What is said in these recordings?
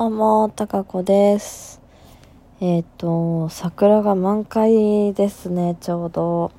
どうも、たかこです。えっ、と、桜が満開ですね、ちょうど。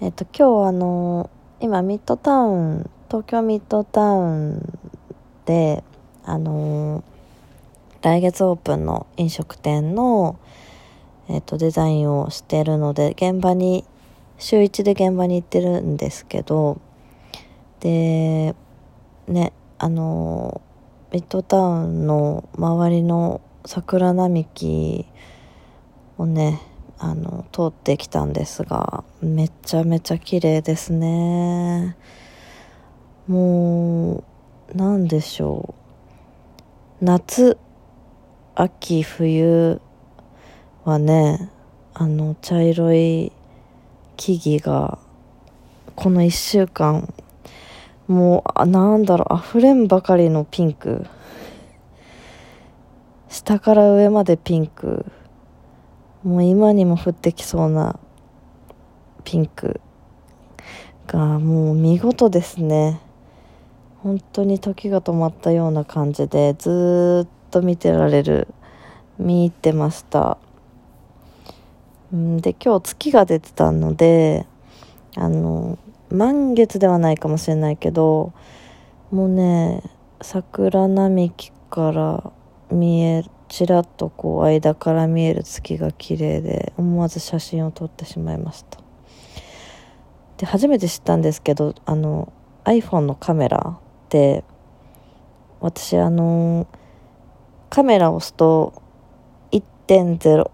えっ、と、今日あの、今ミッドタウン、東京ミッドタウンで、あの、来月オープンの飲食店の、えっ、と、デザインをしてるので、現場に、週一で現場に行ってるんですけど、で、ね、あの、ミッドタウンの周りの桜並木をねあの通ってきたんですがめちゃめちゃ綺麗ですね。もうなんでしょう。夏秋冬はねあの茶色い木々がこの1週間もう、あなんだろう、溢れんばかりのピンク。下から上までピンク。もう今にも降ってきそうなピンクがもう見事ですね。本当に時が止まったような感じでずっと見てられる。見入ってました。うんで、今日月が出てたので、あの、満月ではないかもしれないけどもうね桜並木から見えちらっとこう間から見える月が綺麗で思わず写真を撮ってしまいました。で初めて知ったんですけどあの iPhone のカメラって私あのカメラを押すと1.0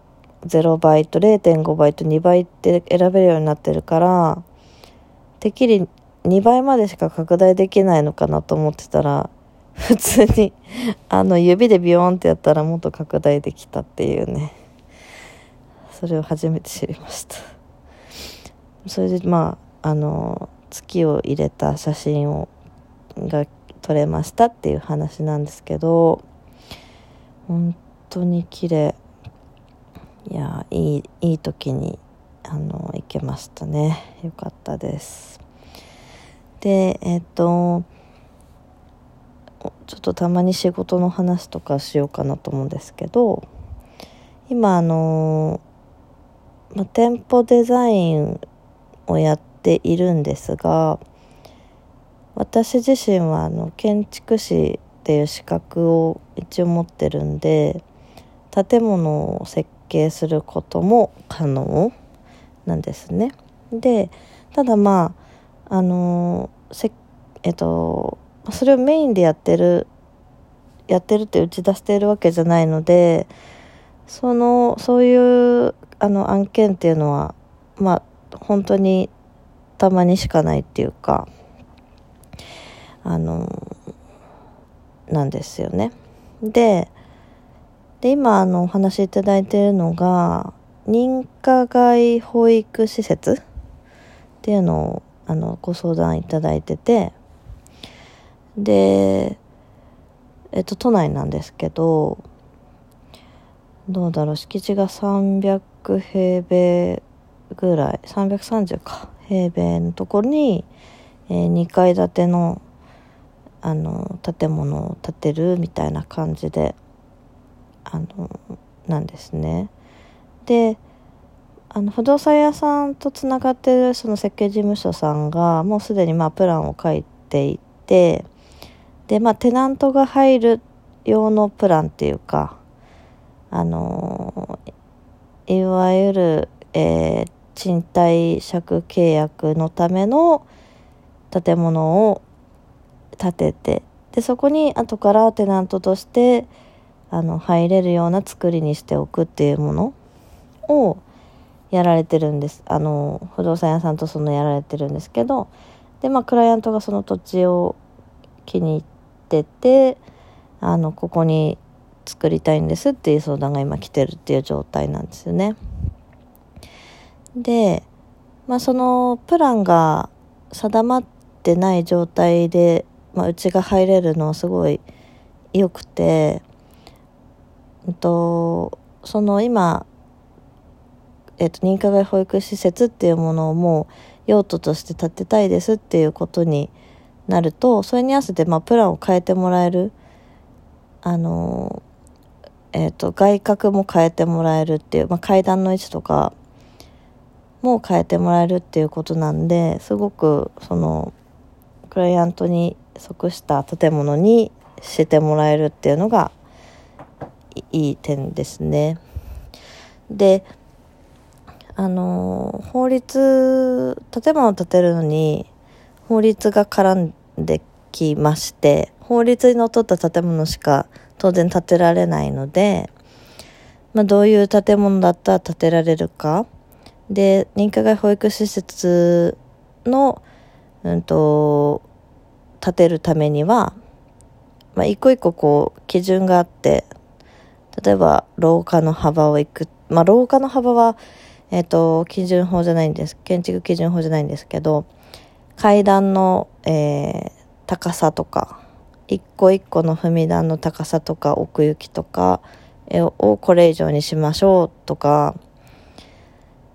0倍と0.5倍と2倍って選べるようになってるからてっきり2倍までしか拡大できないのかなと思ってたら普通に あの指でビヨーンってやったらもっと拡大できたっていうね。それを初めて知りました。それでまああの月を入れた写真をが撮れましたっていう話なんですけど本当に綺麗。いやいいいい時にあの行けましたね。よかったです。でえっとちょっとたまに仕事の話とかしようかなと思うんですけど今あの、ま、店舗デザインをやっているんですが私自身はあの建築士っていう資格を一応持ってるんで建物を設計することも可能なんですね。でただまああのせえっとそれをメインでやってるやってるって打ち出しているわけじゃないのでそのそういうあの案件っていうのはまあ本当にたまにしかないっていうかあのなんですよね。でで今あのお話しいただいているのが認可外保育施設っていうのをあのご相談いただいててでえっと都内なんですけどどうだろう敷地が300平米ぐらい330か平米のところに、えー、2階建てのあの建物を建てるみたいな感じであのなんですね。であの不動産屋さんとつながってるその設計事務所さんがもうすでにまあプランを書いていてでまあテナントが入る用のプランっていうかあのいわゆる、えー、賃貸借契約のための建物を建ててでそこに後からテナントとしてあの入れるような作りにしておくっていうものをやられてるんですあの不動産屋さんとそのやられてるんですけどでまあクライアントがその土地を気に入っててあのここに作りたいんですっていう相談が今来てるっていう状態なんですよね。でまあそのプランが定まってない状態で、まあ、うちが入れるのはすごい良くて、うんと、その今えっと、認可外保育施設っていうものをもう用途として建てたいですっていうことになるとそれに合わせてまあプランを変えてもらえるあのえっ、ー、と外角も変えてもらえるっていう、まあ、階段の位置とかも変えてもらえるっていうことなんですごくそのクライアントに即した建物にしてもらえるっていうのがいい点ですね。であの法律建物を建てるのに法律が絡んできまして法律にのっとった建物しか当然建てられないので、まあ、どういう建物だったら建てられるか。で認可外保育施設の、うんと、建てるためには、まあ、一個一個こう基準があって例えば廊下の幅をいく、まあ、廊下の幅は、えっ、ー、と基準法じゃないんです。建築基準法じゃないんですけど階段の、えー、高さとか一個一個の踏み段の高さとか奥行きとかをこれ以上にしましょうとか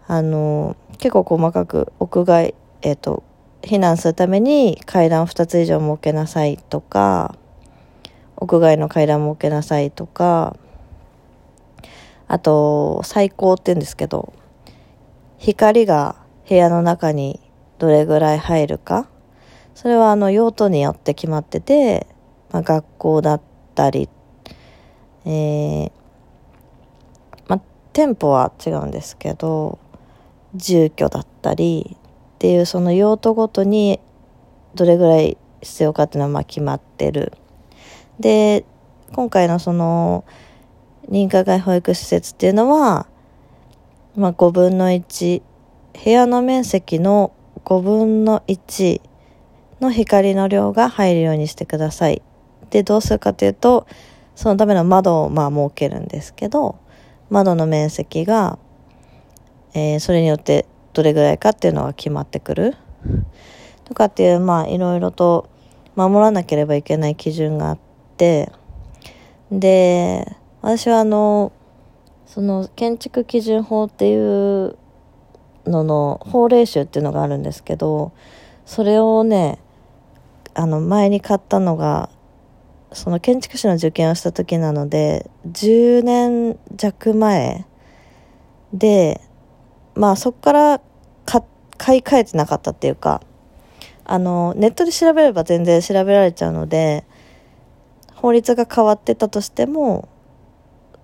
あの結構細かく屋外えっ、ー、と避難するために階段2つ以上設けなさいとか屋外の階段設けなさいとかあと最高って言うんですけど光が部屋の中にどれぐらい入るかそれはあの用途によって決まってて、まあ、学校だったり、えー、まあ、店舗は違うんですけど住居だったりっていうその用途ごとにどれぐらい必要かっていうのはまあ決まってる。で今回のその認可外保育施設っていうのは、まあ、5分の1部屋の面積の5分の1の光の量が入るようにしてください。で、どうするかというと、そのための窓をまあ設けるんですけど、窓の面積が、えー、それによってどれぐらいかっていうのが決まってくる。とかっていう、まあいろいろと守らなければいけない基準があって、で、私はあの、その建築基準法っていうのの法令集っていうのがあるんですけど、それをね、あの前に買ったのがその建築士の受験をした時なので10年弱前でまあそこから買い替えてなかったっていうかあのネットで調べれば全然調べられちゃうので法律が変わってたとしても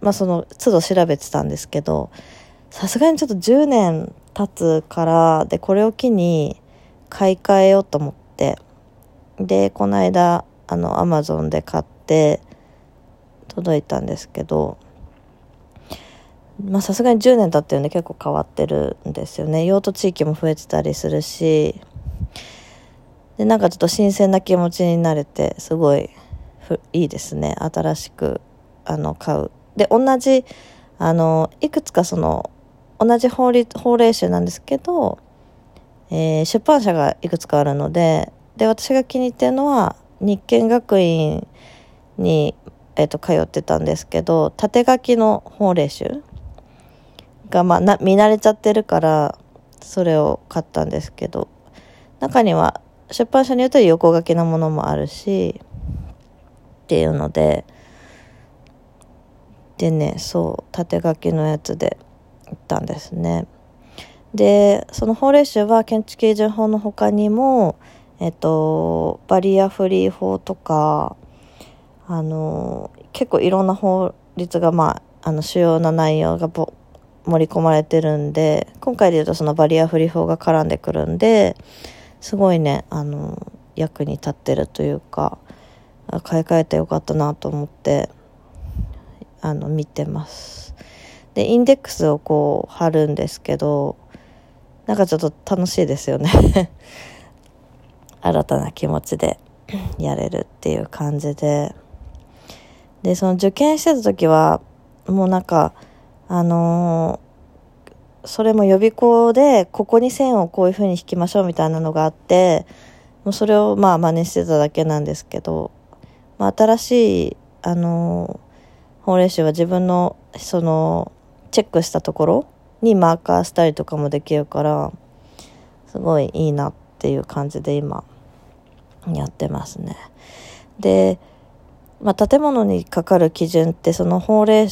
まあその都度調べてたんですけどさすがにちょっと10年経つからでこれを機に買い替えようと思ってでこの間あのアマゾンで買って届いたんですけどまさすがに10年経ってるんで結構変わってるんですよね。用途地域も増えてたりするしでなんかちょっと新鮮な気持ちになれてすごいいいですね。新しくあの買うで同じあのいくつかその同じ法律法令集なんですけど、えー、出版社がいくつかあるのでで私が気に入ってるのは日建学院に、えーと、通ってたんですけど縦書きの法令集が、まあ、な見慣れちゃってるからそれを買ったんですけど中には出版社によっては横書きのものもあるしっていうのででねそう縦書きのやつで行ったんですね。でその法令集は建築基準法の他にもえっと、バリアフリー法とか、あの、結構いろんな法律が、まあ、あの、主要な内容が盛り込まれてるんで、今回で言うとそのバリアフリー法が絡んでくるんで、すごいね、あの、役に立ってるというか、買い替えてよかったなと思って、あの、見てます。で、インデックスをこう貼るんですけど、なんかちょっと楽しいですよね新たな気持ちでやれるっていう感じででその受験してた時はもうなんかあのー、それも予備校でここに線をこういう風に引きましょうみたいなのがあってもうそれをまあ真似してただけなんですけど、まあ、新しいあのー、法令集は自分のそのチェックしたところにマーカーしたりとかもできるからすごいいいなっていう感じで今やってますね。でまあ、建物にかかる基準ってその法令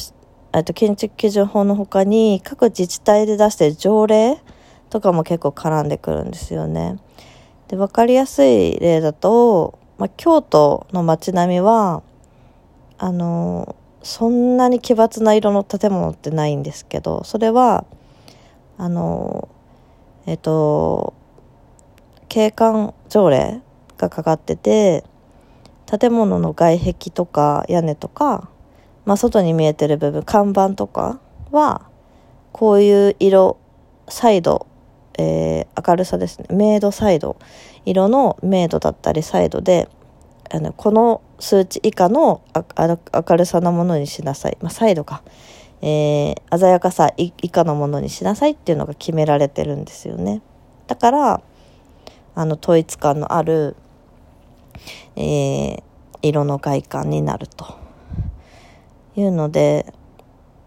と建築基準法の他に各自治体で出してる条例とかも結構絡んでくるんですよね。で分かりやすい例だと、まあ、京都の街並みはあのそんなに奇抜な色の建物ってないんですけどそれはあのえっと景観条例がかかってて建物の外壁とか屋根とか、まあ、外に見えてる部分看板とかはこういう色サイド、えー、明るさですね。明度サイド。色の明度だったりサイドであのこの数値以下の明るさのものにしなさい、まあ、サイドか、えー、鮮やかさ以下のものにしなさいっていうのが決められてるんですよね。だからあの統一感のあるえー、色の外観になると。いうので、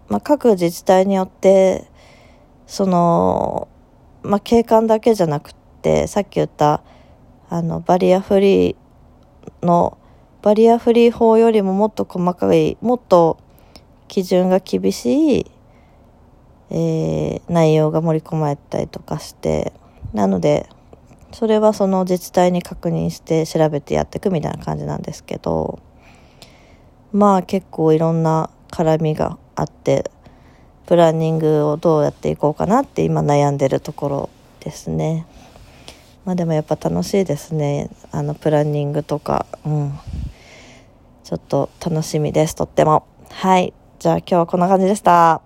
まあ、各自治体によってその、まあ、景観だけじゃなくってさっき言ったあのバリアフリーのバリアフリー法よりももっと細かいもっと基準が厳しい、えー、内容が盛り込まれたりとかしてなのでそれはその自治体に確認して調べてやっていくみたいな感じなんですけどまあ結構いろんな絡みがあってプランニングをどうやっていこうかなって今悩んでるところですね。まあでもやっぱ楽しいですね。あのプランニングとか。うん。ちょっと楽しみです。とっても。はい。じゃあ今日はこんな感じでした。